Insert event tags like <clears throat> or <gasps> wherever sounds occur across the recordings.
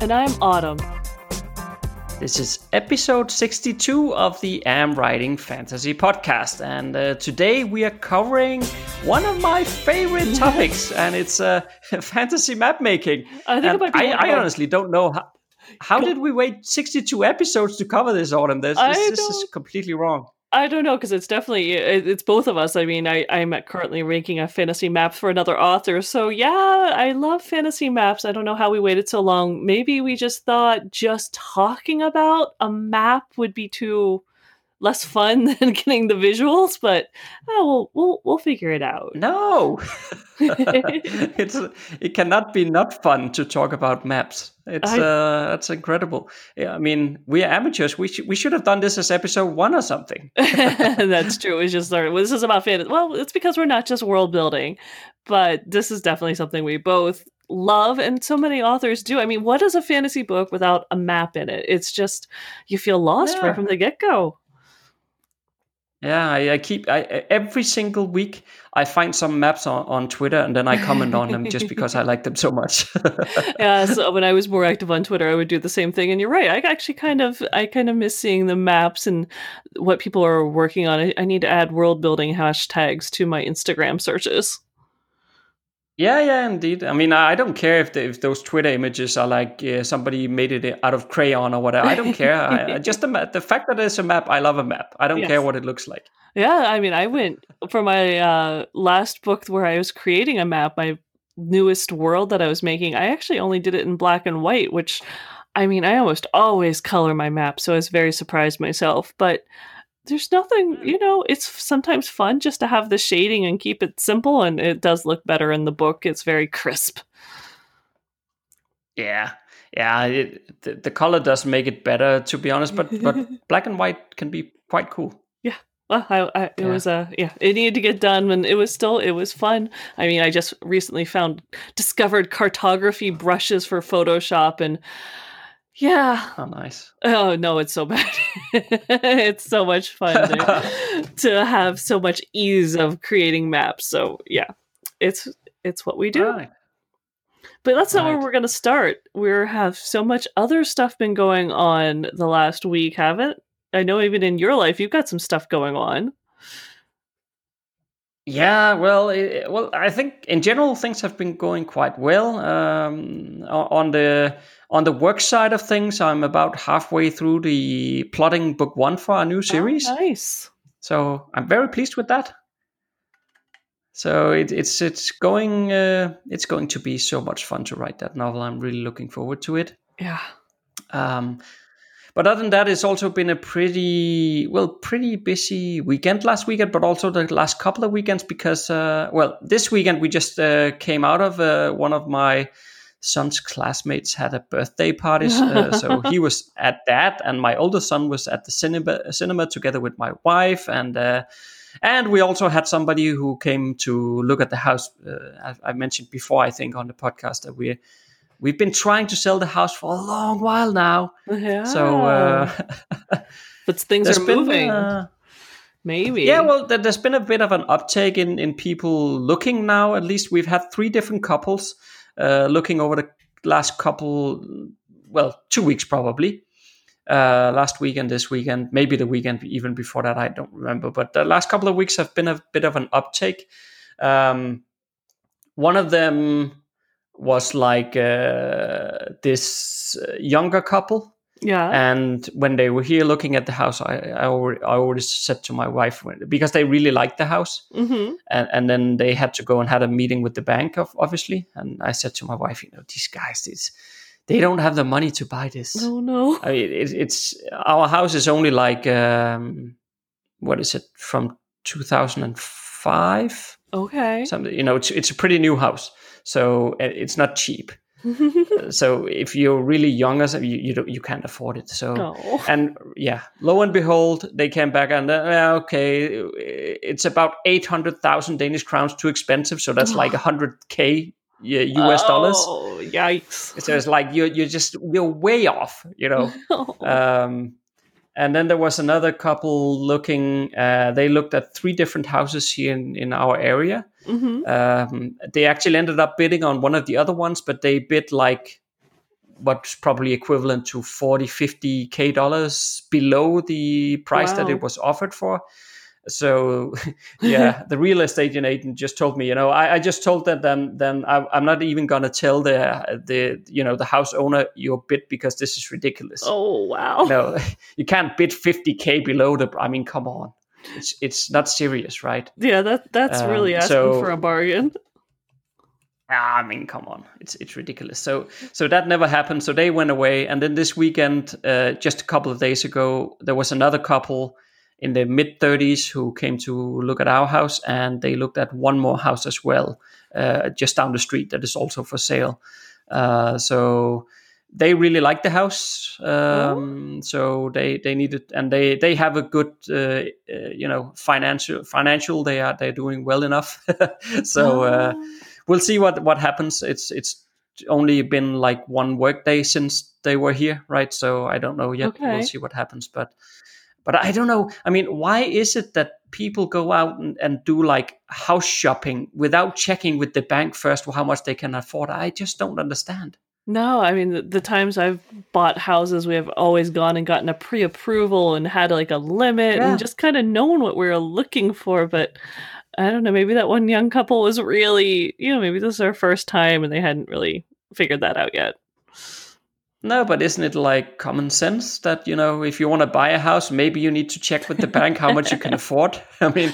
And I'm Autumn. This is episode 62 of the Am Writing Fantasy Podcast. And uh, today we are covering one of my favorite topics, and it's uh, <laughs> fantasy map making. I think And it might be I, I honestly don't know how. How did we wait 62 episodes to cover this, Autumn? This, this, this is completely wrong. I don't know because it's definitely it's both of us. I mean, I I'm currently ranking a fantasy map for another author. So yeah, I love fantasy maps. I don't know how we waited so long. Maybe we just thought just talking about a map would be too less fun <laughs> than getting the visuals. But oh, we'll we'll we'll figure it out. No, <laughs> it's it cannot be not fun to talk about maps. It's I- uh, that's incredible. Yeah, I mean, we are amateurs. We should we should have done this as episode one or something. <laughs> That's true. It's just. Well, this is about fantasy. Well, it's because we're not just world building, but this is definitely something we both love, and so many authors do. I mean, what is a fantasy book without a map in it? It's just you feel lost Yeah. right from the get go. Yeah, I, I keep I, every single week I find some maps on, on Twitter and then I comment on them just because I like them so much. <laughs> yeah. So when I was more active on Twitter, I would do the same thing. And you're right. I actually kind of I kind of miss seeing the maps and what people are working on. I, I need to add world building hashtags to my Instagram searches. Yeah, yeah, indeed. I mean, I don't care if the, if those Twitter images are like uh, somebody made it out of crayon or whatever. I don't care. I, I <laughs> just the, the fact that it's a map. I love a map. I don't Yes. care what it looks like. Yeah, I mean, I went for my uh, last book where I was creating a map, my newest world that I was making. I actually only did it in black and white, which I mean, I almost always color my map, so I was very surprised myself. But there's nothing, you know, it's sometimes fun just to have the shading and keep it simple, and it does look better in the book. It's very crisp. Yeah, yeah. It, the, the color does make it better, to be honest. But but <laughs> black and white can be quite cool. Yeah. Well, I, I, it Yeah. was uh, yeah, it needed to get done, and it was still it was fun. I mean, I just recently found discovered cartography brushes for Photoshop, and yeah, Oh, nice. oh no, it's so bad. <laughs> it's so much fun to, <laughs> to have so much ease of creating maps. So yeah, it's it's what we do. Right. But that's not where we're going to start. We have so much other stuff been going on the last week, haven't? I know even in your life you've got some stuff going on. Yeah, well, i well, I think in general things have been going quite well. Um, on the on the work side of things, I'm about halfway through the plotting book one for our new series, Oh, nice. so I'm very pleased with that. So it, it's it's going uh, it's going to be so much fun to write that novel. I'm really looking forward to it. Yeah. Um, but other than that, it's also been a pretty well, pretty busy weekend last weekend, but also the last couple of weekends because, uh, well, this weekend we just uh, came out of uh, one of my son's classmates had a birthday party, uh, so he <laughs> was at that, and my older son was at the cinema cinema together with my wife, and uh, and we also had somebody who came to look at the house. Uh, I, I mentioned before, I think, on the podcast that we we've been trying to sell the house for a long while now. Yeah. So uh, but things are been, moving. uh, Maybe. yeah, well, there- there's been a bit of an uptake in in people looking now. At least we've had three different couples uh, looking over the last couple, well, two weeks probably. Uh, last weekend, this weekend, maybe the weekend even before that, I don't remember. But the last couple of weeks have been a bit of an uptake. Um, one of them was like uh, this uh, younger couple Yeah. and when they were here looking at the house, I, I, already, I already said to my wife because they really liked the house, mm-hmm. and, and then they had to go and had a meeting with the bank, of, obviously. And I said to my wife, you know, these guys, these, they don't have the money to buy this. No, no. I mean, it, it's our house is only like um, what is it from 2005? Okay. Something you know, it's it's a pretty new house, so uh, it's not cheap. <laughs> so if you're really young, as you you, don't, you can't afford it. So Oh. and yeah, lo and behold, they came back and uh, okay, it's about eight hundred thousand Danish crowns too expensive. So that's like <gasps> hundred k yeah, US dollars. Oh, yikes. So it's like you're you're just you're way off, you know. <laughs> Um, and then there was another couple looking. Uh, they looked at three different houses here in, in our area. hmm Um, they actually ended up bidding on one of the other ones, but they bid like what's probably equivalent to 40, 50 K dollars below the price that it was offered for. So, <laughs> yeah, <laughs> the real estate agent just told me, you know, I, I just told them, then, then I, I'm not even gonna tell the the you know the house owner your bid because this is ridiculous. Oh, wow. No, <laughs> you can't bid 50k below the. I mean, come on, it's it's not serious, right? Yeah, that that's Um, really asking so- for a bargain. Ah, I mean, come on, it's it's ridiculous. So so that never happened. So they went away, and then this weekend, uh, just a couple of days ago, there was another couple in the mid thirties who came to look at our house, and they looked at one more house as well, uh, just down the street that is also for sale. Uh, so they really like the house. Um, So they they needed, and they they have a good, uh, uh, you know, financial financial. They are they're doing well enough. <laughs> so. Uh, we'll see what what happens. It's it's only been like one workday since they were here, right? So I don't know yet. Okay. We'll see what happens, but but I don't know. I mean, why is it that people go out and, and do like house shopping without checking with the bank first how much they can afford? I just don't understand. No, I mean the, the times I've bought houses, we have always gone and gotten a pre-approval and had like a limit Yeah. and just kind of known what we were looking for. But I don't know, maybe that one young couple was really, you know, maybe this is their first time and they hadn't really figured that out yet. No, but isn't it like common sense that you know if you want to buy a house, maybe you need to check with the <laughs> bank how much you can afford? <laughs> I mean,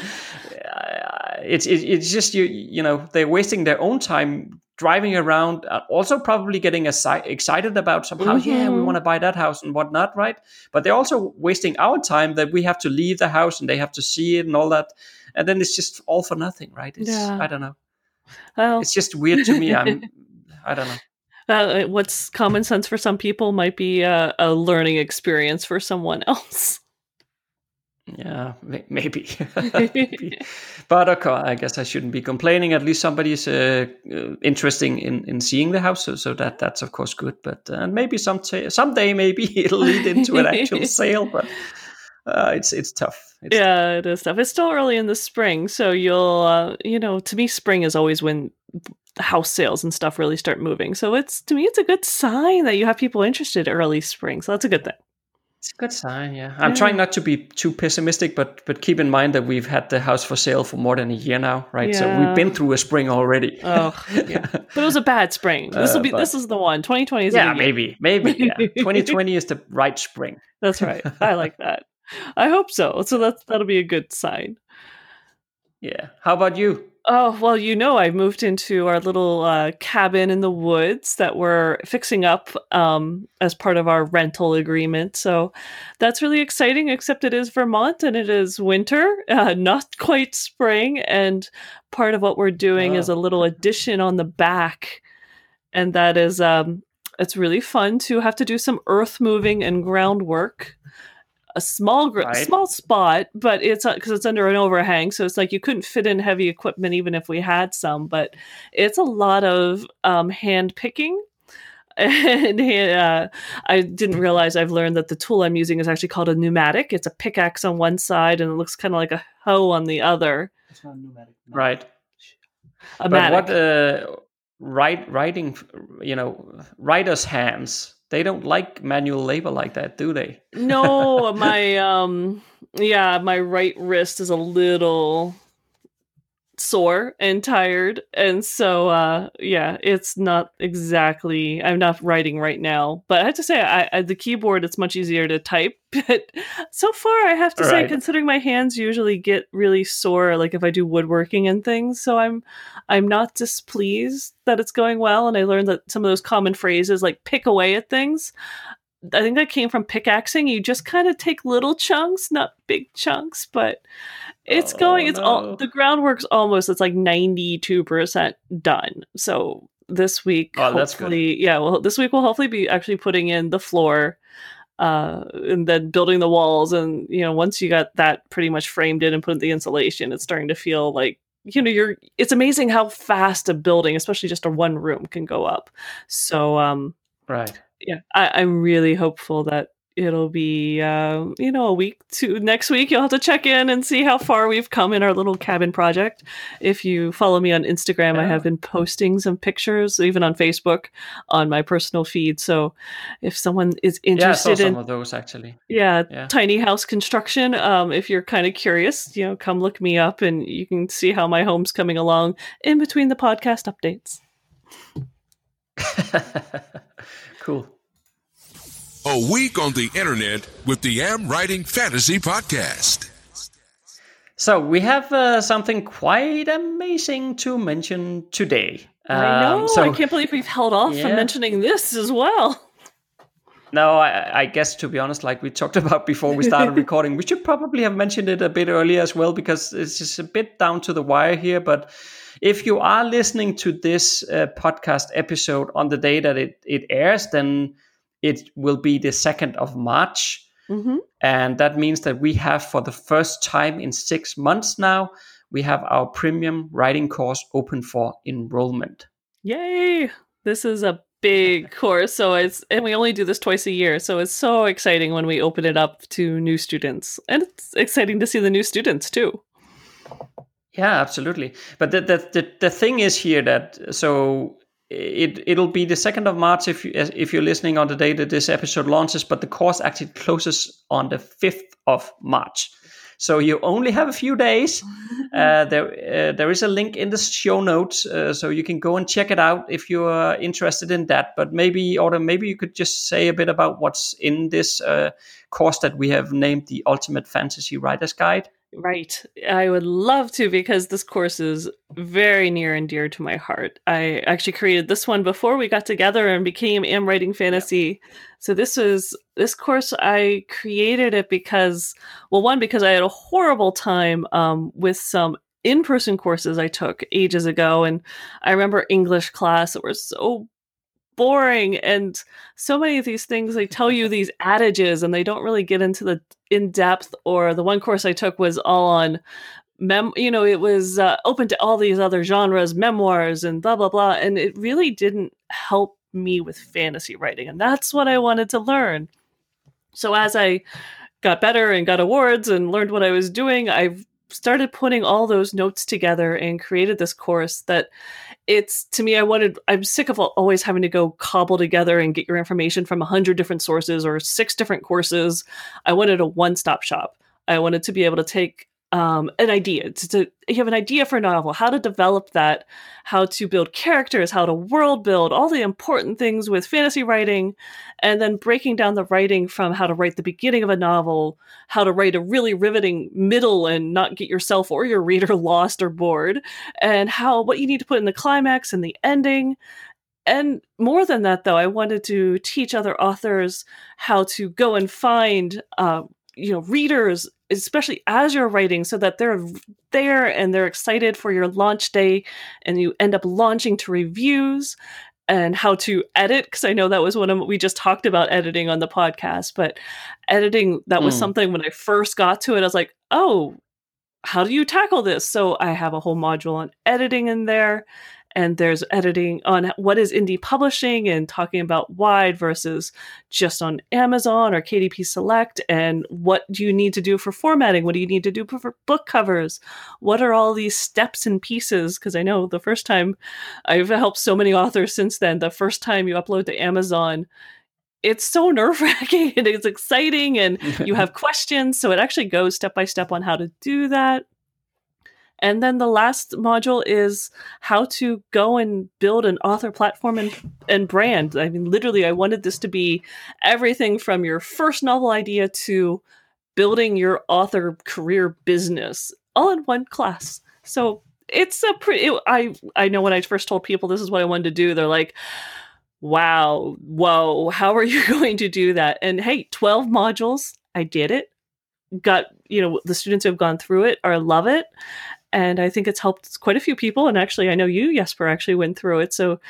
uh, it's it's just you you know they're wasting their own time driving around, uh, also probably getting excited about somehow. Yeah, we Mhm. want to buy that house and whatnot, right? But they're also wasting our time that we have to leave the house and they have to see it and all that, and then it's just all for nothing, right? It's, Yeah. I don't know. Well, It's just weird to me. I'm <laughs> I don't know. Uh, what's common sense for some people might be a, a learning experience for someone <laughs> else. Yeah, maybe. <laughs> Maybe. <laughs> But okay, I guess I shouldn't be complaining. At least somebody's uh, uh, interesting in, in seeing the house, so, so that that's of course good. But uh, maybe some someday maybe it'll lead into an actual sale. But uh, it's it's tough. It's yeah, it is tough. It's still early in the spring, so you'll, uh, you know, to me, spring is always when house sales and stuff really start moving. So it's to me, it's a good sign that you have people interested early spring. So that's a good thing. It's a good sign, yeah. I'm Yeah. trying not to be too pessimistic, but but keep in mind that we've had the house for sale for more than a year now, right? So we've been through a spring already. Oh, yeah. But it was a bad spring. This will Uh, be. but- This is the one. 2020 is. yeah, maybe, maybe. Yeah. <laughs> 2020 is the right spring. That's right. I like that. I hope so. So that's that'll be a good sign. Yeah. How about you? Oh, well, you know, I moved into our little uh, cabin in the woods that we're fixing up um, as part of our rental agreement. So that's really exciting, except it is Vermont and it is winter, <laughs> uh, not quite spring. And part of what we're doing is Oh. a little addition on the back. And that is, um, it's really fun to have to do some earth moving and groundwork. A small, gr- Right. small spot, but it's because it's under an overhang, so it's like you couldn't fit in heavy equipment even if we had some. But it's a lot of um, hand picking, <laughs> and uh, I didn't realize I've learned that the tool I'm using is actually called a pneumatic. It's a pickaxe on one side, and it looks kind of like a hoe on the other. It's not pneumatic, Right. A but what uh, write writing you know writers hands they don't like manual labor like that do they? No, <laughs> my um, yeah, my right wrist is a little sore and tired and so uh yeah it's not exactly i'm not writing right now but i have to say I, I the keyboard it's much easier to type <laughs> but so far i have to say Right. considering my hands usually get really sore like if i do woodworking and things so i'm i'm not displeased that it's going well and i learned that some of those common phrases like pick away at things I think that came from pickaxing. You just kind of take little chunks, not big chunks, but it's Oh, going. It's no. all the groundwork's almost. It's like ninety two percent done. So this week. Oh, that's hopefully, yeah. Well, this week we'll hopefully be actually putting in the floor, uh, and then building the walls. And you know, once you got that pretty much framed in and put in the insulation, it's starting to feel like you know you're. It's amazing how fast a building, especially just a one room, can go up. So, um, right. Yeah, I, I'm really hopeful that it'll be uh, you know a week to next week you'll have to check in and see how far we've come in our little cabin project if you follow me on instagram yeah. i have been posting some pictures even on facebook on my personal feed so if someone is interested yeah, in some of those actually yeah, yeah. tiny house construction um, if you're kind of curious you know come look me up and you can see how my home's coming along in between the podcast updates <laughs> cool a week on the internet with the Am Writing Fantasy Podcast. So we have uh, something quite amazing to mention today. I know. Um, so, I can't believe we've held off yeah. from mentioning this as well. No, I, I, guess to be honest, like we talked <laughs> about before we started <laughs> recording, we should probably have mentioned it a bit earlier as well because it's just a bit down to the wire here. But if you are listening to this uh, podcast episode on the day that it, it airs, then it will be the 2nd of March. Mm-hmm. And that means that we have, for the first time in six months now, we have our premium writing course open for enrollment. Yay! This is a big <laughs> course. So it's, and we only do this twice a year. So it's so exciting when we open it up to new students. And it's exciting to see the new students too. Yeah, absolutely. But the, the, the, the thing is here that, so it it'll be the second of March if you if you're listening on the day that this episode launches, but the course actually closes on the fifth of March. So you only have a few days. <laughs> Uh, there uh, there is a link in the show notes, uh, so you can go and check it out if you are interested in that. But maybe, or maybe you could just say a bit about what's in this uh, course that we have named the Ultimate Fantasy Writer's Guide. Right. I would love to because this course is very near and dear to my heart. I actually created this one before we got together and became Am Writing Fantasy. So this was this course I created it because well one because I had a horrible time um, with some in-person courses I took ages ago and I remember English class that were so boring and so many of these things they tell you these <laughs> adages and they don't really get into the in depth or the one course i took was all on mem you know it was uh, open to all these other genres memoirs and blah blah blah and it really didn't help me with fantasy writing and that's what i wanted to learn. So as i got better and got awards and learned what i was doing i started putting all those notes together and created this course that it's to me i wanted i'm sick of always having to go cobble together and get your information from a hundred different sources or six different courses. I wanted a one-stop shop. I wanted to be able to take um, an idea. To, you have an idea for a novel how to develop that how to build characters how to world build all the important things with fantasy writing and then breaking down the writing from how to write the beginning of a novel how to write a really riveting middle and not get yourself or your reader <laughs> lost or bored and how what you need to put in the climax and the ending. And more than that though i wanted to teach other authors how to go and find uh, you know readers especially as you're writing so that they're there and they're excited for your launch day and you end up launching to reviews and how to edit because i know that was one of we just talked about editing on the podcast but editing that was mm. something when i first got to it i was like oh how do you tackle this so i have a whole module on editing in there and there's editing on what is indie publishing and talking about wide versus just on Amazon or KDP Select and what do you need to do for formatting? What do you need to do for book covers? What are all these steps and pieces? Because I know the first time I've helped so many authors since then, the first time you upload to Amazon, it's so nerve wracking <laughs> and it's exciting and you <laughs> have questions. So it actually goes step by step on how to do that. And then the last module is how to go and build an author platform and, and brand. I mean, literally, I wanted this to be everything from your first novel idea to building your author career business all in one class. So it's a pretty, it, I, I know when I first told people this is what I wanted to do, they're like, wow, whoa, how are you <laughs> going to do that? And hey, 12 modules, I did it. Got, you know, the students who have gone through it are love it and I think it's helped quite a few people. And actually, I know you, Jesper, actually went through it, so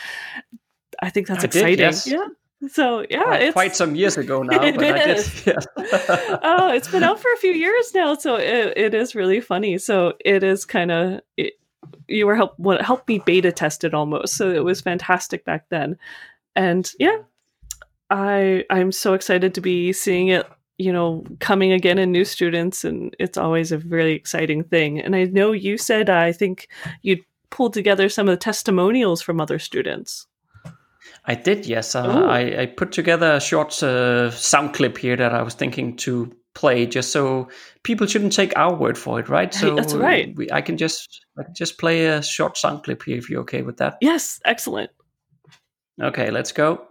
I think that's I did, exciting. yes. Yeah. So yeah, it's quite some years ago now, <laughs> It but I did. is. <laughs> Yes. <laughs> oh, it's been out for a few years now, so it, it is really funny. So it is kind of you were help what helped me beta test it almost. So it was fantastic back then, and yeah, I I'm so excited to be seeing it. You know, coming again in new students, and it's always a really exciting thing. And I know you said I think you pulled together some of the testimonials from other students. I did, yes. Uh, I, I put together a short uh, sound clip here that I was thinking to play, just so people shouldn't take our word for it, right? So that's right. We, I can just I can just play a short sound clip here if you're okay with that. Yes, excellent. Okay, let's go.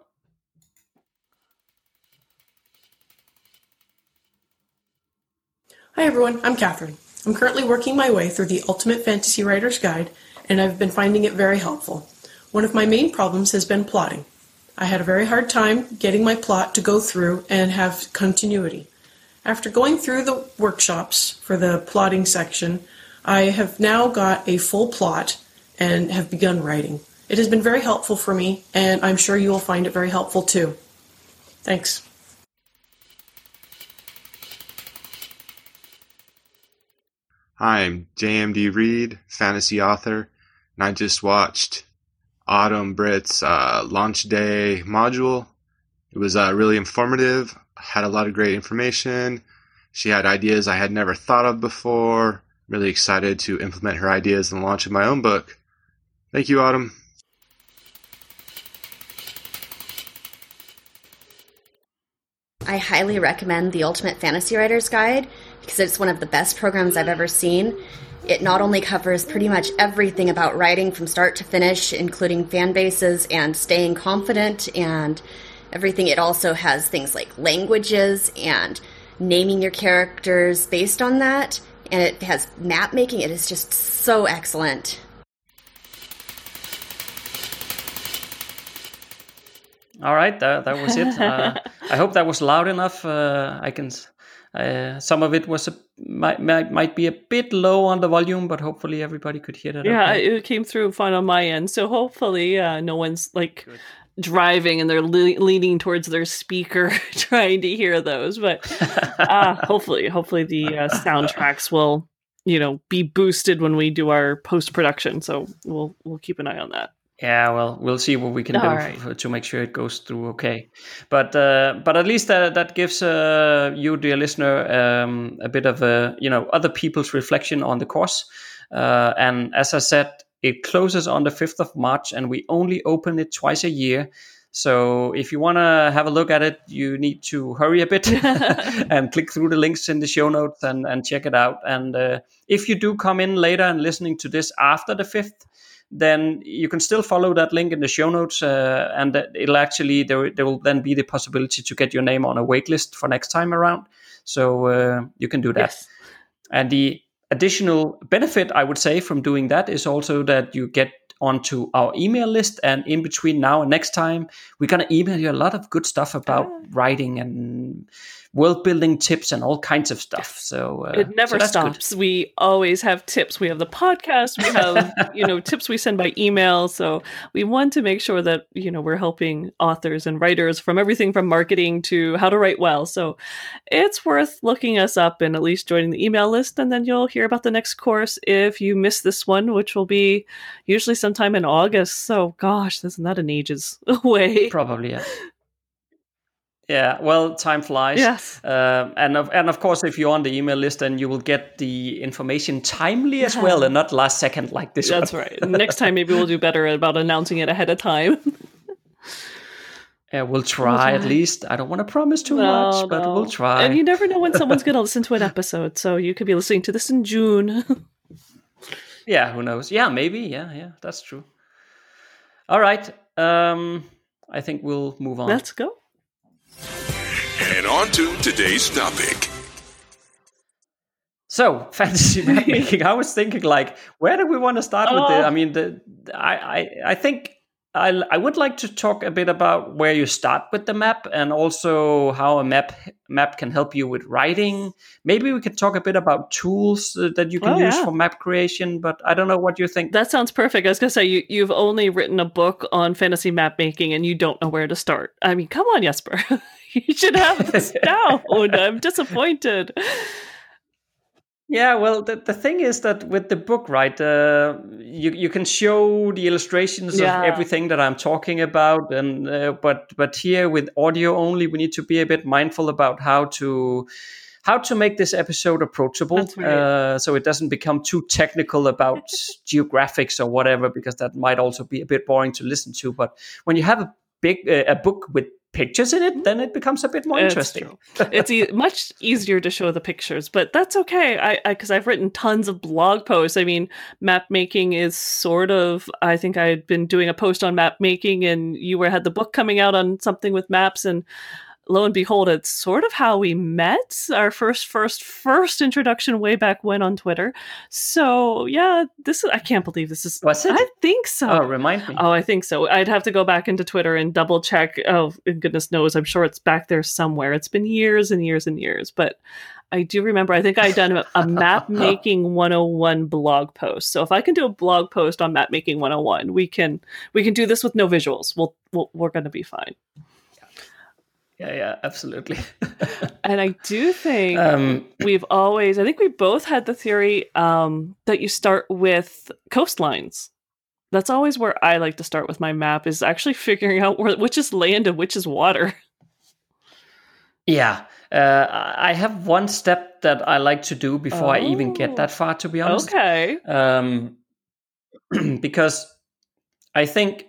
Hi everyone, I'm Catherine. I'm currently working my way through the Ultimate Fantasy Writer's Guide, and I've been finding it very helpful. One of my main problems has been plotting. I had a very hard time getting my plot to go through and have continuity. After going through the workshops for the plotting section, I have now got a full plot and have begun writing. It has been very helpful for me, and I'm sure you will find it very helpful too. Thanks. Hi, I'm JMD Reed, fantasy author, and I just watched Autumn Birt's uh, launch day module. It was uh, really informative, had a lot of great information. She had ideas I had never thought of before. Really excited to implement her ideas in the launch of my own book. Thank you, Autumn. I highly recommend the Ultimate Fantasy Writer's Guide because it's one of the best programs I've ever seen. It not only covers pretty much everything about writing from start to finish, including fan bases and staying confident and everything, it also has things like languages and naming your characters based on that. And it has map making. It is just so excellent. All right, that, that was it. Uh, I hope that was loud enough. Uh, I can. Uh, some of it was a, might, might might be a bit low on the volume, but hopefully everybody could hear that. Yeah, okay. it came through fine on my end. So hopefully, uh, no one's like driving and they're le- leaning towards their speaker <laughs> trying to hear those. But uh, <laughs> hopefully, hopefully the uh, soundtracks will, you know, be boosted when we do our post production. So we'll we'll keep an eye on that. Yeah, well, we'll see what we can do All right. f- to make sure it goes through okay. But uh, but at least that that gives uh, you, dear listener, um, a bit of a you know other people's reflection on the course. Uh, and as I said, it closes on the fifth of March, and we only open it twice a year. So if you want to have a look at it, you need to hurry a bit <laughs> <laughs> and click through the links in the show notes and, and check it out. And uh, if you do come in later and listening to this after the fifth, then you can still follow that link in the show notes, uh, and it'll actually there there will then be the possibility to get your name on a wait list for next time around. So uh, you can do that. Yes. And the additional benefit I would say from doing that is also that you get onto our email list and in between now and next time we're going to email you a lot of good stuff about Ah. writing and world building tips and all kinds of stuff so uh, it never so that's good. stops. We always have tips. We have the podcast. We have <laughs> you know tips we send by email. So we want to make sure that you know we're helping authors and writers from everything from marketing to how to write well. So it's worth looking us up and at least joining the email list, and then you'll hear about the next course if you miss this one, which will be usually sometime in August. So gosh, isn't that an ages <laughs> away? Probably, yeah. Yeah, well, time flies. Yes. Um, and of and of course, if you're on the email list, then you will get the information timely as well, and not last second like this. That's one. right. Next time, maybe we'll do better about announcing it ahead of time. <laughs> Yeah, we'll try at least. I don't want to promise too No, much, but no. we'll try. And you never know when someone's going <laughs> to listen to an episode, so you could be listening to this in June. <laughs> yeah, who knows? Yeah, maybe. Yeah, yeah, that's true. All right. Um, I think we'll move on. Let's go. And on to today's topic. So <laughs> fantasy map making. I was thinking, like, where do we want to start with Oh. it? I mean, the I, I I think I, I would like to talk a bit about where you start with the map and also how a map map can help you with writing. Maybe we could talk a bit about tools uh, that you can Oh, use yeah. for map creation. But I don't know what you think. That sounds perfect. I was gonna say you you've only written a book on fantasy map making and you don't know where to start. I mean, come on, Jesper. <laughs> you should have this <laughs> down. I'm disappointed. Yeah, well, the, the thing is that with the book, right, uh, you you can show the illustrations Yeah. of everything that I'm talking about, and uh, but but here with audio only, we need to be a bit mindful about how to how to make this episode approachable, uh, so it doesn't become too technical about <laughs> geographics or whatever, because that might also be a bit boring to listen to. But when you have a big uh, a book with pictures in it, then it becomes a bit more It's interesting. it's e- <laughs> much easier to show the pictures, but that's okay. I because I've written tons of blog posts. I mean, map making is sort of. I think I had been doing a post on map making, and you were had the book coming out on something with maps, and lo and behold, it's sort of how we met. Our first, first, first introduction way back when on Twitter. So yeah, this is. I can't believe this is. Was it? I think so. Oh, remind me. Oh, I think so. I'd have to go back into Twitter and double check. Oh, goodness knows, I'm sure it's back there somewhere. It's been years and years and years, but I do remember. I think I'd done a, a map <laughs> making 101 blog post. So if I can do a blog post on map making 101, we can we can do this with no visuals. We'll, we'll we're going to be fine. Yeah, yeah, absolutely. <laughs> And I do think um, we've always. I think we both had the theory um, that you start with coastlines. That's always where I like to start with my map. Is actually <laughs> figuring out where, which is land and which is water. yeah, uh, I have one step that I like to do before I even Oh. get that far. To be honest, Okay. um, <clears throat> because I think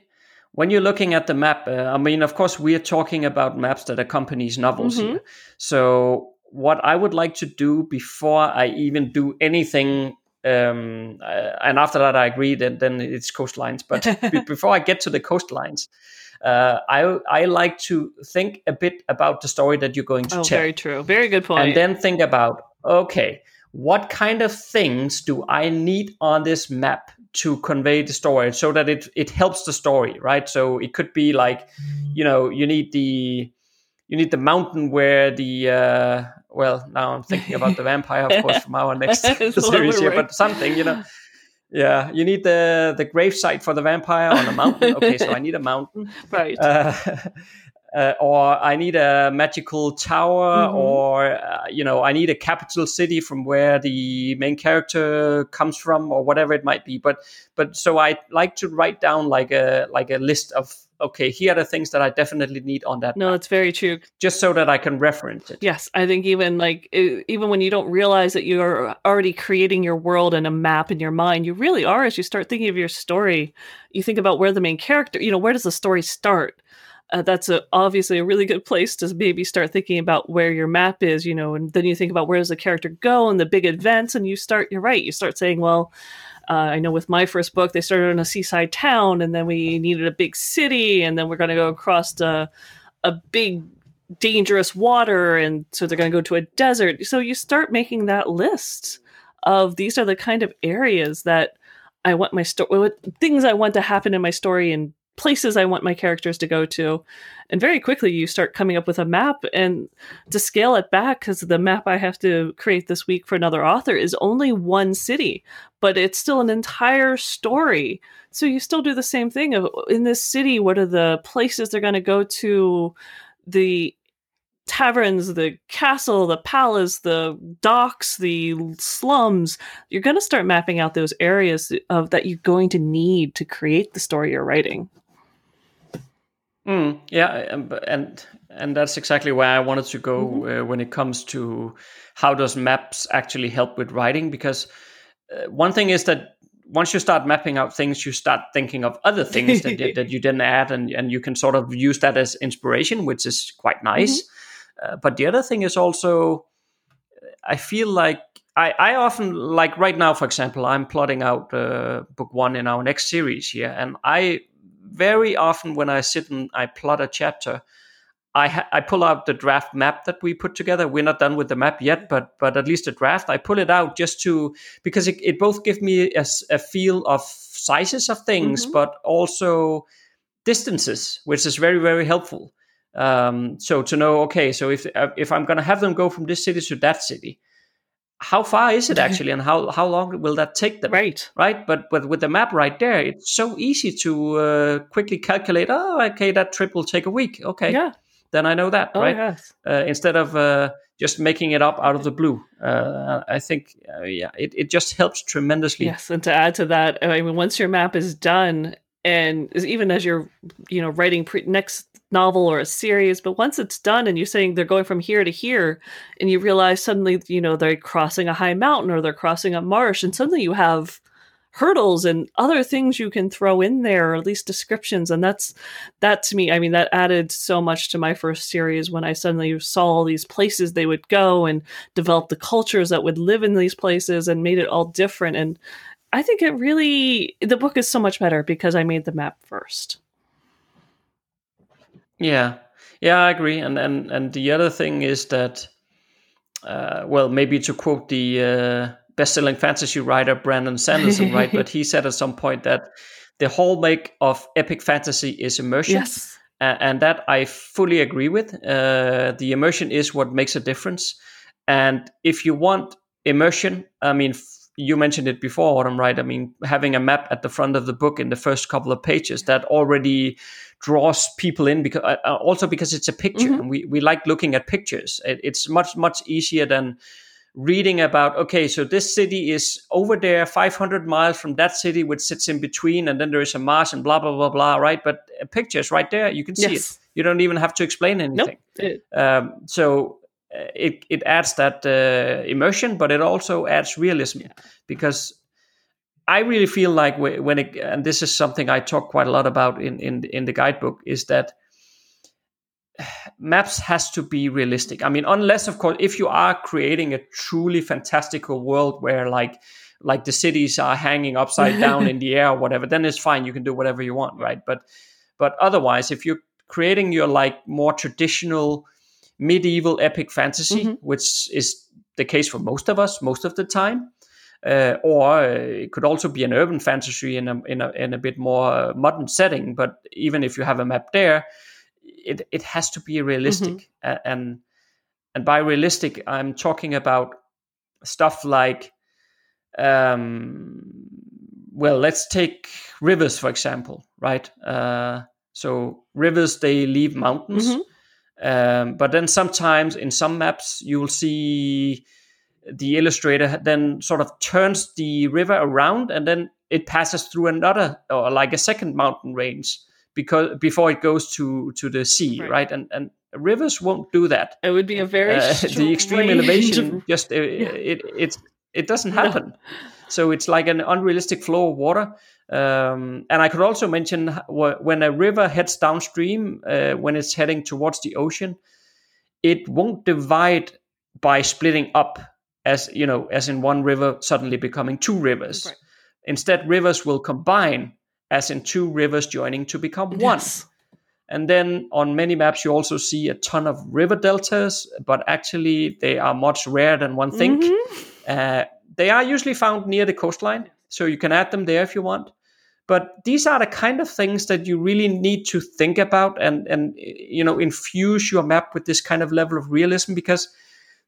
when you're looking at the map, uh, I mean, of course, we are talking about maps that accompanies novels Mhm. here. So, what I would like to do before I even do anything, um, uh, and after that, I agree that then it's coastlines. But <laughs> be- before I get to the coastlines, uh, I I like to think a bit about the story that you're going to Oh, tell very true. Very good point. and then think about okay what kind of things do i need on this map to convey the story so that it it helps the story right? So it could be like you know you need the you need the mountain where the uh well now i'm thinking about the <laughs> vampire of course from our <laughs> next <laughs> series here but something you know. yeah you need the the grave site for the vampire on a mountain. Okay so i need a mountain. Right. uh, uh, or I need a magical tower, Mhm. or uh, you know, I need a capital city from where the main character comes from, or whatever it might be. But but so I like to write down like a like a list of okay, here are the things that I definitely need on that, no, map, it's very true. just so that I can reference it. Yes, I think even like even when you don't realize that you're already creating your world and a map in your mind, you really are as you start thinking of your story. You think about where the main character, you know, where does the story start? Uh, that's a, obviously a really good place to maybe start thinking about where your map is, you know, and then you think about where does the character go and the big events, and you start. You're right. You start saying, well, uh, I know with my first book, they started in a seaside town, and then we needed a big city, and then we're going to go across a, a big dangerous water and so they're going to go to a desert so you start making that list of these are the kind of areas that i want my story things i want to happen in my story and places i want my characters to go to. And very quickly you start coming up with a map and to scale it back because the map i have to create this week for another author is only one city but it's still an entire story. So you still do the same thing of oh, in this city what are the places they're going to go to? The taverns, the castle, the palace, the docks, the slums, you're going to start mapping out those areas of that you're going to need to create the story you're writing. Mm, yeah, and and that's exactly where I wanted to go uh, when it comes to how does maps actually help with writing because uh, one thing is that once you start mapping out things, you start thinking of other things that, you- <laughs> that you didn't add, and, and you can sort of use that as inspiration, which is quite nice. Uh, but the other thing is also, I feel like I, I often, like right now, for example, I'm plotting out uh, book one in our next series here, and I very often when I sit and I plot a chapter, I ha- I pull out the draft map that we put together. We're not done with the map yet, but but at least the draft I pull it out just to because it, it both gives me a feel of sizes of things, Mhm. but also distances, which is very very helpful. Um, so to know, okay, so if uh, if I'm going to have them go from this city to that city, how far is it <laughs> actually, and how how long will that take them? Right, right. But but with the map right there, it's so easy to uh, quickly calculate. Oh, okay, that trip will take a week. Okay, yeah, then I know that, oh, right? Yes. Uh, instead of uh, just making it up out of the blue. Uh, I think, uh, yeah, it, it just helps tremendously. Yes, and to add to that, I mean, once your map is done, and even as you're, you know, writing pre- next novel or a series, but once it's done and you're saying they're going from here to here, and you realize suddenly, you know, they're crossing a high mountain or they're crossing a marsh, and suddenly you have hurdles and other things you can throw in there or at least descriptions. And that's that to me i mean that added so much to my first series when i suddenly saw all these places they would go and develop the cultures that would live in these places and made it all different. And i think it really the book is so much better because i made the map first yeah yeah i agree and and and the other thing is that uh, well maybe to quote the uh, best-selling fantasy writer Brandon Sanderson, right? But he said at some point that the hallmark of epic fantasy is immersion. Yes. Uh, and that I fully agree with. Uh, the immersion is what makes a difference. And if you want immersion, I mean, you mentioned it before, Autumn, right? I mean, having a map at the front of the book in the first couple of pages that already draws people in because uh, uh also because it's a picture mm-hmm. and we, we like looking at pictures. It, it's much, much easier than reading about okay so this city is over there 500 miles from that city which sits in between and then there is a marsh and blah blah blah blah right but a picture is right there you can see yes. it you don't even have to explain anything nope. um, so uh, it, it adds that uh, immersion but it also adds realism yeah. because i really feel like when it and this is something i talk quite a lot about in in, in the guidebook is that maps has to be realistic. I mean, unless of course, if you are creating a truly fantastical world where like like the cities are hanging upside down <laughs> in the air or whatever, then it's fine. You can do whatever you want, right? But but otherwise, if you're creating your like more traditional medieval epic fantasy, mm-hmm. which is the case for most of us most of the time, uh, or uh, it could also be an urban fantasy in a in a in a bit more modern setting. But even if you have a map there, it it has to be realistic mm-hmm. and and by realistic i'm talking about stuff like um well let's take rivers for example right uh so rivers they leave mountains mm-hmm. Um, but then sometimes in some maps you will see the illustrator then sort of turns the river around and then it passes through another or like a second mountain range because before it goes to to the sea, right? right? And and rivers won't do that. It would be a very uh, <laughs> the extreme elevation. <laughs> Just uh, yeah. it, it it doesn't happen. No. So it's like an unrealistic flow of water. Um, and I could also mention when a river heads downstream, uh, when it's heading towards the ocean, it won't divide by splitting up, as you know, as in one river suddenly becoming two rivers. Right. Instead, rivers will combine as in two rivers joining to become one. Yes. And then on many maps, you also see a ton of river deltas, but actually they are much rarer than one think. Mm-hmm. Uh, they are usually found near the coastline, so you can add them there if you want. But these are the kind of things that you really need to think about and and you know infuse your map with this kind of level of realism because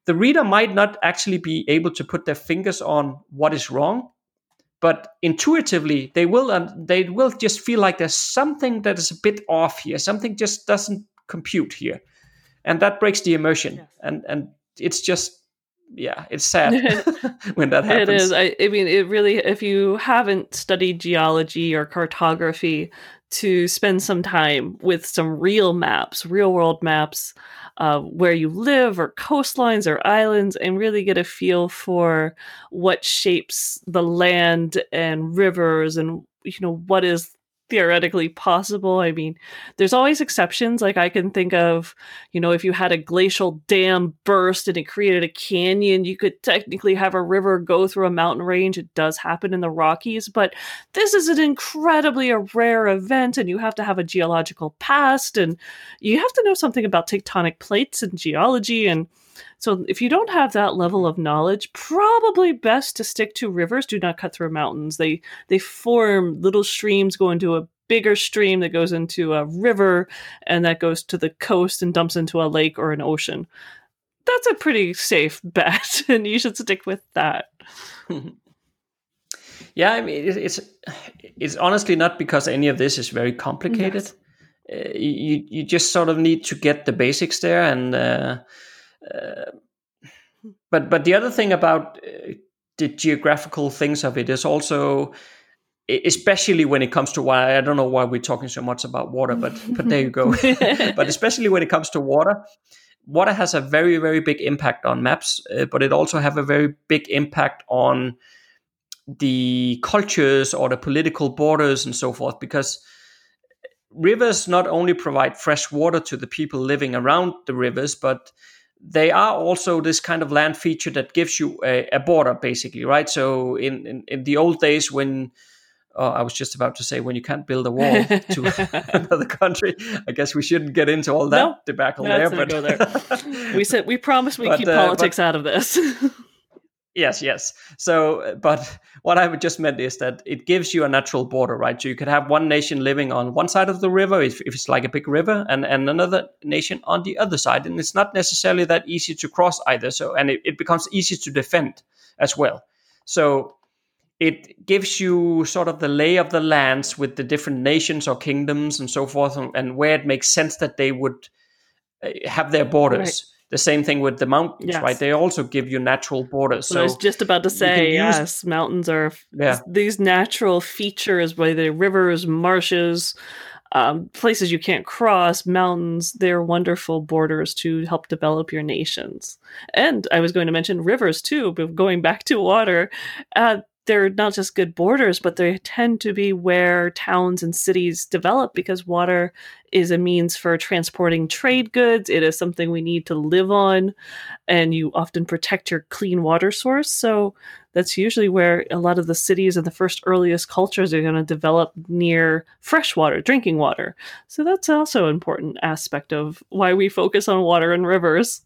the reader might not actually be able to put their fingers on what is wrong, but intuitively they will and they will just feel like there's something that is a bit off here something just doesn't compute here and that breaks the immersion yes. and and it's just yeah it's sad <laughs> <laughs> when that happens it is. I, I mean it really if you haven't studied geology or cartography to spend some time with some real maps real world maps uh, where you live or coastlines or islands and really get a feel for what shapes the land and rivers and you know what is theoretically possible. I mean, there's always exceptions. Like I can think of, you know, if you had a glacial dam burst and it created a canyon, you could technically have a river go through a mountain range. It does happen in the Rockies, but this is an incredibly a rare event and you have to have a geological past and you have to know something about tectonic plates and geology and so if you don't have that level of knowledge, probably best to stick to rivers. Do not cut through mountains. They they form little streams go into a bigger stream that goes into a river and that goes to the coast and dumps into a lake or an ocean. That's a pretty safe <laughs> bet, and you should stick with that. <laughs> yeah, I mean, it's it's honestly not because any of this is very complicated. Yes. Uh, you you just sort of need to get the basics there, and uh, uh, but but the other thing about uh, the geographical things of it is also especially when it comes to why I don't know why we're talking so much about water, but <laughs> but there you go. <laughs> but especially when it comes to water, water has a very very big impact on maps, uh, but it also have a very big impact on the cultures or the political borders and so forth because rivers not only provide fresh water to the people living around the rivers but they are also this kind of land feature that gives you a, a border basically right so in, in, in the old days when oh, I was just about to say when you can't build a wall <laughs> to <laughs> another country. I guess we shouldn't get into all that no, debacle there. But there. <laughs> we said we promised we keep uh, politics but, out of this. Yes, yes. So, but <laughs> what I just meant is that it gives you a natural border, right? So you could have one nation living on one side of the river, if, if it's like a big river, and, and another nation on the other side, and it's not necessarily that easy to cross either. So, and it, it becomes easy to defend as well. So it gives you sort of the lay of the lands with the different nations or kingdoms and so forth, and, and where it makes sense that they would uh, have their borders. Right. The same thing with the mountains, yes. right? They also give you natural borders. So I was just about to say, use, yes, mountains are yeah. these natural features, whether they're rivers, marshes, um, places you can't cross, mountains, they're wonderful borders to help develop your nations. And I was going to mention rivers too, but going back to water, uh, they're not just good borders, but they tend to be where towns and cities develop because water is a means for transporting trade goods. It is something we need to live on, and you often protect your clean water source. So that's usually where a lot of the cities and the first earliest cultures are going to develop near fresh water, drinking water. So that's also an important aspect of why we focus on water and rivers.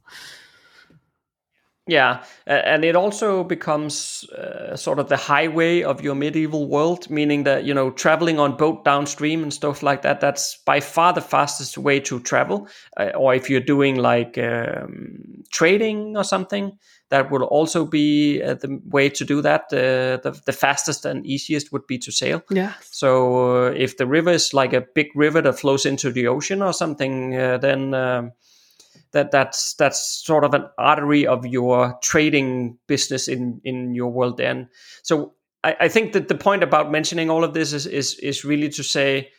Yeah, and it also becomes uh, sort of the highway of your medieval world, meaning that you know traveling on boat downstream and stuff like that. That's by far the fastest way to travel. Uh, or if you're doing like um, trading or something, that would also be uh, the way to do that. Uh, the the fastest and easiest would be to sail. Yeah. So uh, if the river is like a big river that flows into the ocean or something, uh, then um, that that's that's sort of an artery of your trading business in in your world then. So I, I think that the point about mentioning all of this is is is really to say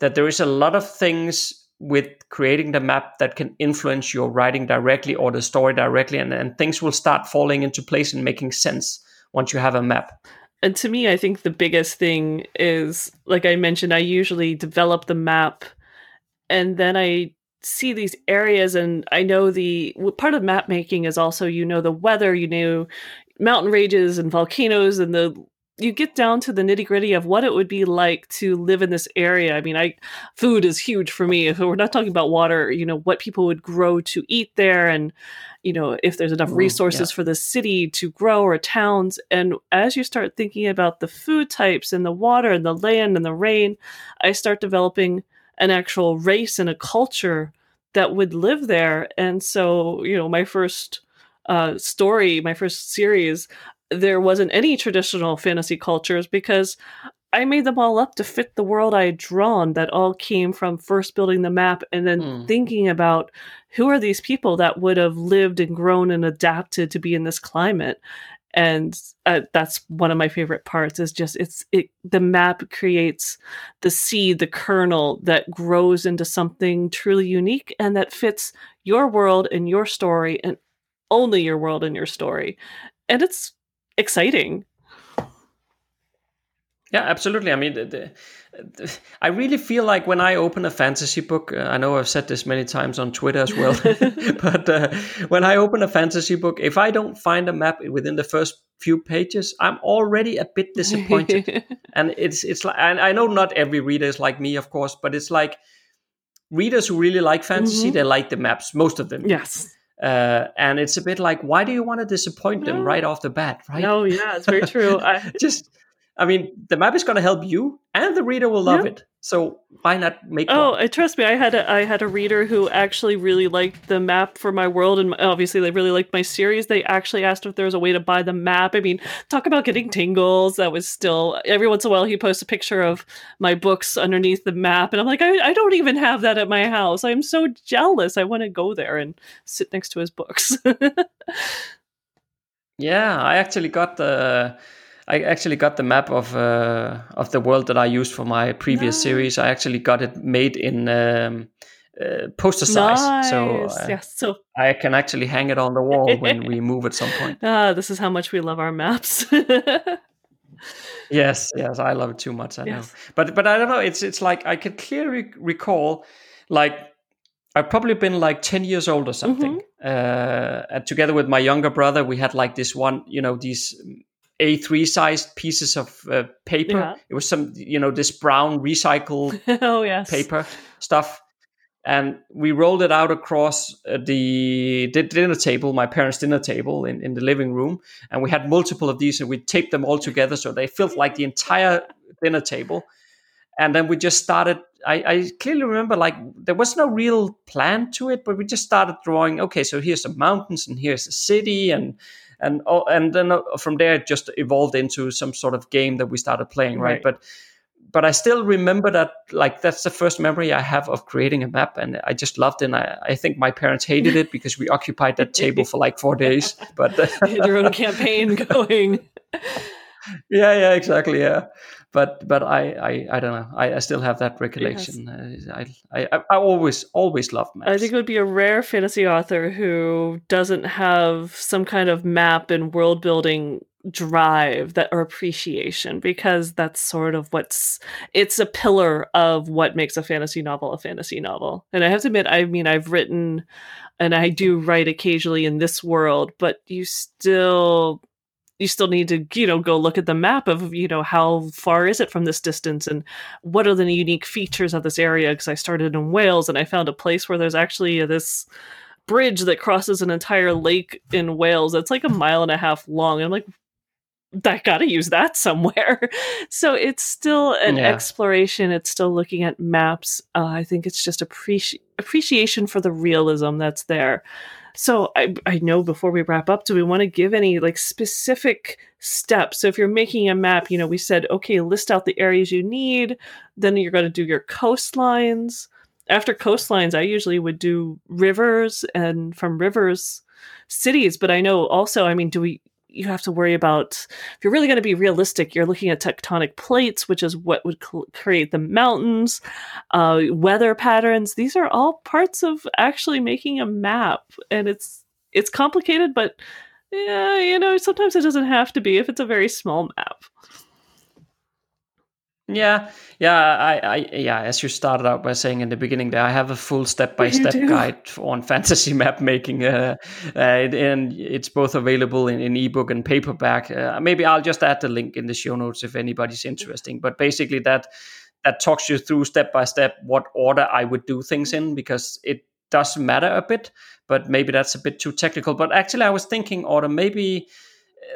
that there is a lot of things with creating the map that can influence your writing directly or the story directly and, and things will start falling into place and making sense once you have a map. And to me i think the biggest thing is like i mentioned i usually develop the map and then i see these areas and I know the part of map making is also you know the weather, you know mountain ranges and volcanoes and the you get down to the nitty gritty of what it would be like to live in this area. I mean, I food is huge for me. If we're not talking about water, you know, what people would grow to eat there, and you know, if there's enough mm, resources yeah. for the city to grow or towns. And as you start thinking about the food types and the water and the land and the rain, I start developing an actual race and a culture that would live there. And so, you know, my first uh, story, my first series, there wasn't any traditional fantasy cultures because I made them all up to fit the world I had drawn. That all came from first building the map and then mm. thinking about who are these people that would have lived and grown and adapted to be in this climate and uh, that's one of my favorite parts is just it's it the map creates the seed the kernel that grows into something truly unique and that fits your world and your story and only your world and your story. And it's exciting yeah, absolutely. I mean, the, the, I really feel like when I open a fantasy book, uh, I know I've said this many times on Twitter as well, <laughs> <laughs> but uh, when I open a fantasy book, if I don't find a map within the first few pages, I'm already a bit disappointed. <laughs> and it's it's like, and I know not every reader is like me, of course, but it's like readers who really like fantasy, mm-hmm. they like the maps, most of them. Yes. Uh, and it's a bit like, why do you want to disappoint them no. right off the bat, right? No, yeah, it's very true. I just I mean, the map is going to help you, and the reader will love Yeah. it. So why not make? Oh, one? uh, trust me, I had a I had a reader who actually really liked the map for my world, and obviously they really liked my series. They actually asked if there was a way to buy the map. I mean, talk about getting tingles. That was still every once in a while he posts a picture of my books underneath the map, and I'm like, I, I don't even have that at my house. I'm so jealous. I want to go there and sit next to his books. <laughs> Yeah, I actually got the I actually got the map of uh, of the world that I used for my previous Nice. series. I actually got it made in um, uh, poster size, so uh, yes. So I can actually hang it on the wall when we <laughs> move at some point. ah, this is how much we love our maps. <laughs> Yes, yes, I love it too much. I know, but but I don't know. It's it's like I can clearly recall, like I've probably been like ten years old or something. Mm-hmm. Uh, and together with my younger brother, we had like this one, you know, these A3 sized pieces of uh, paper. Yeah. It was some, you know, this brown recycled <laughs> oh yes. paper stuff. And we rolled it out across uh, the, dinner table, my parents' dinner table in, in the living room. And we had multiple of these and we taped them all together so they filled like the entire dinner table. And then we just started. I, I clearly remember like there was no real plan to it, but we just started drawing. Okay, so here's some mountains and here's a city, and and oh, and then uh, from there it just evolved into some sort of game that we started playing, right? Right. But but I still remember that like that's the first memory I have of creating a map, and I just loved it. And I, I think my parents hated it because we occupied that table for like four days. But <laughs> had your own campaign <laughs> going. yeah, yeah, exactly, yeah. But but I I, I don't know. I, I still have that recollection. Uh, I, I I always always loved maps. I think it would be a rare fantasy author who doesn't have some kind of map and world building drive that or appreciation because that's sort of what's it's a pillar of what makes a fantasy novel a fantasy novel. And I have to admit I mean I've written and I do write occasionally in this world, but you still you still need to you know go look at the map of you know how far is it from this distance and what are the unique features of this area because i started in wales and i found a place where there's actually this bridge that crosses an entire lake in wales that's like a mile and a half long and i'm like I gotta use that somewhere. <laughs> So it's still an Yeah. exploration. It's still looking at maps. Uh, I think it's just appreci- appreciation for the realism that's there. So I, I know before we wrap up, do we want to give any like specific steps? So if you're making a map, you know, we said, okay, list out the areas you need. Then you're going to do your coastlines. After coastlines, I usually would do rivers and from rivers, cities. But I know also, I mean, do we, you have to worry about if you're really going to be realistic you're looking at tectonic plates which is what would cl- create the mountains uh, weather patterns. These are all parts of actually making a map and it's it's complicated but yeah you know sometimes it doesn't have to be if it's a very small map Yeah, yeah, I, I, yeah. As you started out by saying in the beginning, there I have a full step-by-step <laughs> guide on fantasy map making, uh, uh, and it's both available in, in ebook and paperback. Uh, maybe I'll just add the link in the show notes if anybody's interesting. But basically, that that talks you through step by step what order I would do things in because it does matter a bit. But maybe that's a bit too technical. But actually, I was thinking, order maybe.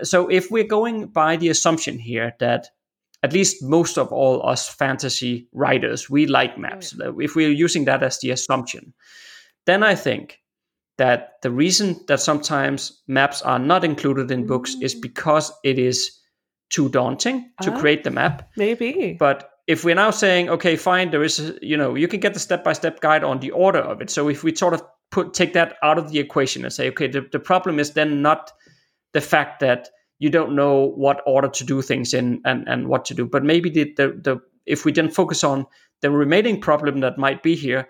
So if we're going by the assumption here that at least most of all us fantasy writers, we like maps. If we're using that as the assumption, then I think that the reason that sometimes maps are not included in books is because it is too daunting to Ah. create the map. maybe But if we're now saying, okay, fine, there is, a, you know, you can get the step by step guide on the order of it. So if we sort of put take that out of the equation and say, okay, the, the problem is then not the fact that you don't know what order to do things in and, and what to do, but maybe the, the, the if we then focus on the remaining problem that might be here,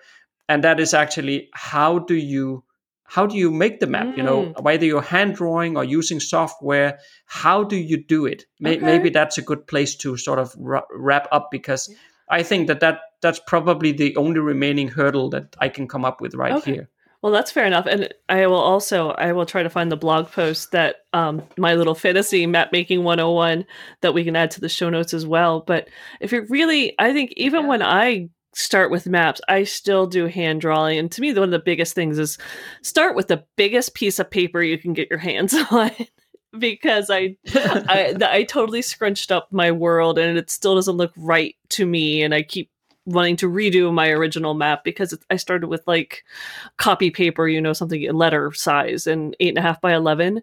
and that is actually how do you how do you make the map? You know, mm. whether you're hand drawing or using software, how do you do it? May, Okay. Maybe that's a good place to sort of wrap up because I think that, that that's probably the only remaining hurdle that I can come up with right Okay. here. Well, that's fair enough, and I will also I will try to find the blog post that um, my little fantasy map making 101 that we can add to the show notes as well. But if you're really, I think even when I start with maps, I still do hand drawing, and to me, one of the biggest things is start with the biggest piece of paper you can get your hands <laughs> on. because I, I <laughs> I totally scrunched up my world and it still doesn't look right to me and I keep wanting to redo my original map because I started with like copy paper, you know, something letter size and eight and a half by eleven.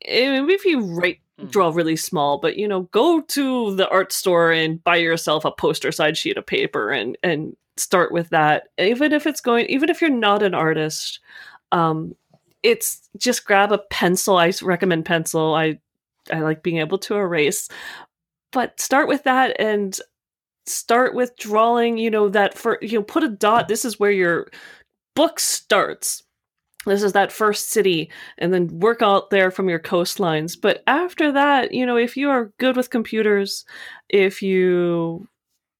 if you write hmm. draw really small, but you know, go to the art store and buy yourself a poster size sheet of paper and and start with that. Even if it's going, even if you're not an artist, um, it's just grab a pencil. I recommend pencil. I I like being able to erase, but start with that and start with drawing. You know that for you know put a dot. This is where your book starts. This is that first city, and then work out there from your coastlines. But after that, you know, if you are good with computers, if you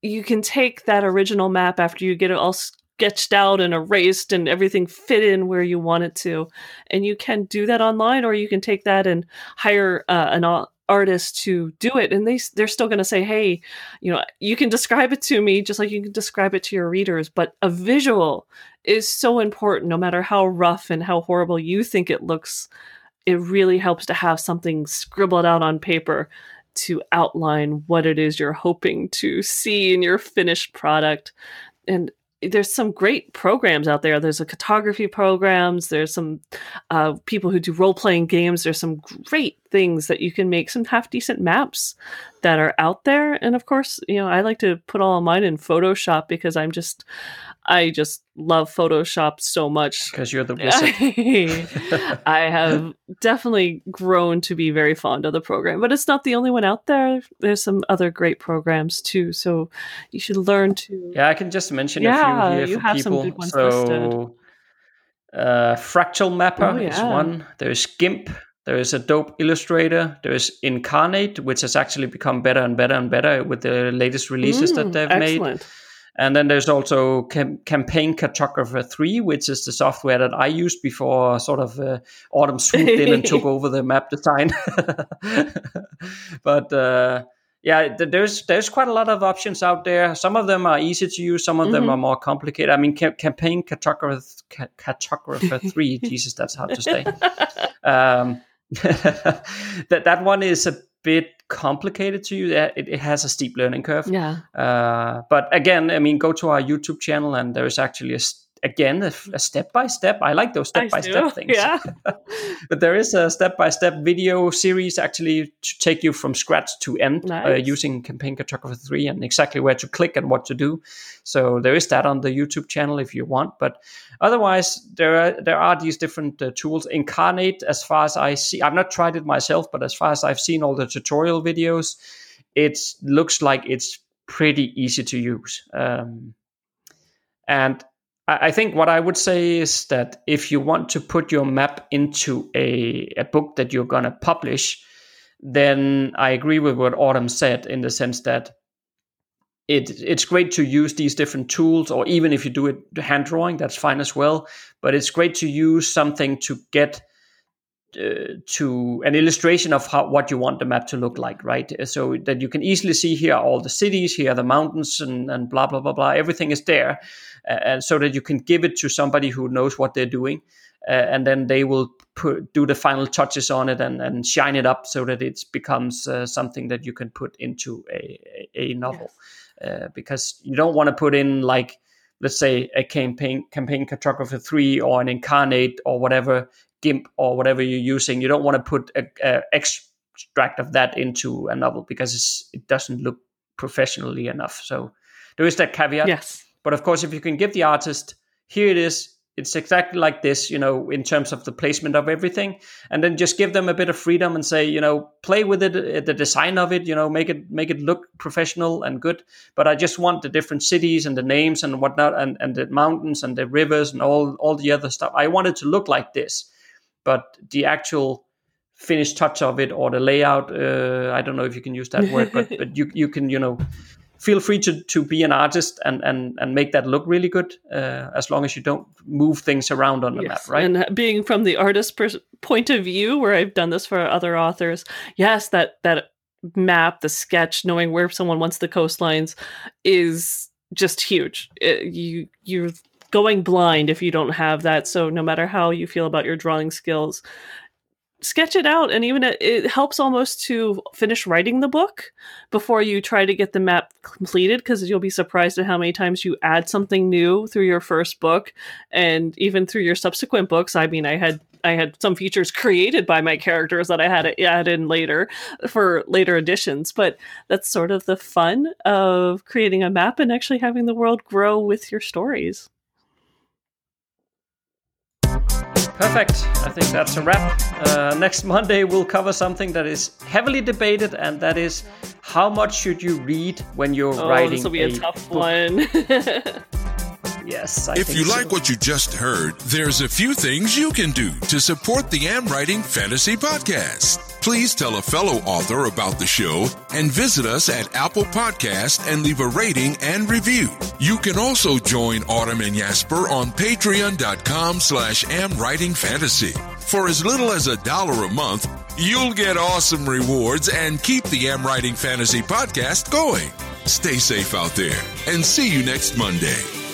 you can take that original map after you get it all sketched out and erased and everything fit in where you want it to. And you can do that online, or you can take that and hire uh, an artist to do it and they they're still going to say hey you know you can describe it to me just like you can describe it to your readers but a visual is so important no matter how rough and how horrible you think it looks it really helps to have something scribbled out on paper to outline what it is you're hoping to see in your finished product and there's some great programs out there. There's a cartography programs. There's some uh, people who do role playing games. There's some great things that you can make some half decent maps that are out there. And of course, you know, I like to put all of mine in Photoshop because I'm just I just love Photoshop so much. Because you're the <laughs> wizard. I <laughs> <laughs> have definitely grown to be very fond of the program, but it's not the only one out there. There's some other great programs too, so you should learn to. Yeah, I can just mention yeah, a few here you for have people. Some good ones so, uh, Fractal Mapper oh, yeah. is one. There's GIMP. There is Adobe Illustrator. There is Inkarnate, which has actually become better and better and better with the latest releases mm, that they've excellent. made. And then there's also Cam- Campaign Cartographer 3, which is the software that I used before sort of uh, Autumn swooped in and took <laughs> over the map design. <laughs> but uh, yeah, there's there's quite a lot of options out there. Some of them are easy to use, some of mm-hmm. them are more complicated. I mean, Campaign Cartographer, Cartographer 3, <laughs> Jesus, that's hard to say. Um, <laughs> that that one is a bit complicated to you. It, it has a steep learning curve. Yeah. Uh, but again, I mean, go to our YouTube channel, and there is actually a again a step by step. I like those step by step things. Yeah. <laughs> but there is a step by step video series actually to take you from scratch to end uh, nice. uh, using Campaign Cartographer 3 and exactly where to click and what to do. So there is that on the YouTube channel if you want. But otherwise, there are there are these different uh, tools. Inkarnate as far as I see, I've not tried it myself, but as far as I've seen all the tutorial videos, it looks like it's pretty easy to use. Um, and I think what I would say is that if you want to put your map into a, a book that you're going to publish, then I agree with what Autumn said in the sense that it it's great to use these different tools, or even if you do it hand drawing, that's fine as well. But it's great to use something to get uh, to an illustration of how what you want the map to look like, right? So that you can easily see here all the cities, here the mountains, and, and blah blah blah blah. Everything is there, uh, and so that you can give it to somebody who knows what they're doing, uh, and then they will put do the final touches on it and, and shine it up so that it becomes uh, something that you can put into a a, novel, yes. Uh, because you don't want to put in like let's say a campaign campaign cartographer 3 or an Inkarnate or whatever GIMP or whatever you're using, you don't want to put a, a extract of that into a novel because it doesn't look professionally enough. So there is that caveat. Yes. But of course, if you can give the artist, here it is, it's exactly like this, you know, in terms of the placement of everything, and then just give them a bit of freedom and say, you know, play with it, uh, the design of it, you know, make it make it look professional and good. But I just want the different cities and the names and whatnot, and and the mountains and the rivers and all all the other stuff. I want it to look like this but the actual finished touch of it or the layout uh, i don't know if you can use that word but but you you can you know feel free to to be an artist and and and make that look really good uh, as long as you don't move things around on the yes. map right and being from the artist pers- point of view where i've done this for other authors yes that that map the sketch knowing where someone wants the coastlines is just huge it, you you're going blind if you don't have that. So no matter how you feel about your drawing skills, sketch it out. And even it, it, helps almost to finish writing the book before you try to get the map completed because you'll be surprised at how many times you add something new through your first book and even through your subsequent books. I mean i had i had some features created by my characters that i had to add in later for later editions but that's sort of the fun of creating a map and actually having the world grow with your stories Perfect. I think that's a wrap. Uh, next Monday, we'll cover something that is heavily debated, and that is how much should you read when you're oh, writing this will be a, a tough book. one. <laughs> yes. I if you so. like what you just heard, there's a few things you can do to support the Am Writing Fantasy Podcast. Please tell a fellow author about the show and visit us at Apple Podcast and leave a rating and review. You can also join Autumn and Jesper on patreon.com slash amwritingfantasy. For as little as a dollar a month, you'll get awesome rewards and keep the Am Writing Fantasy podcast going. Stay safe out there and see you next Monday.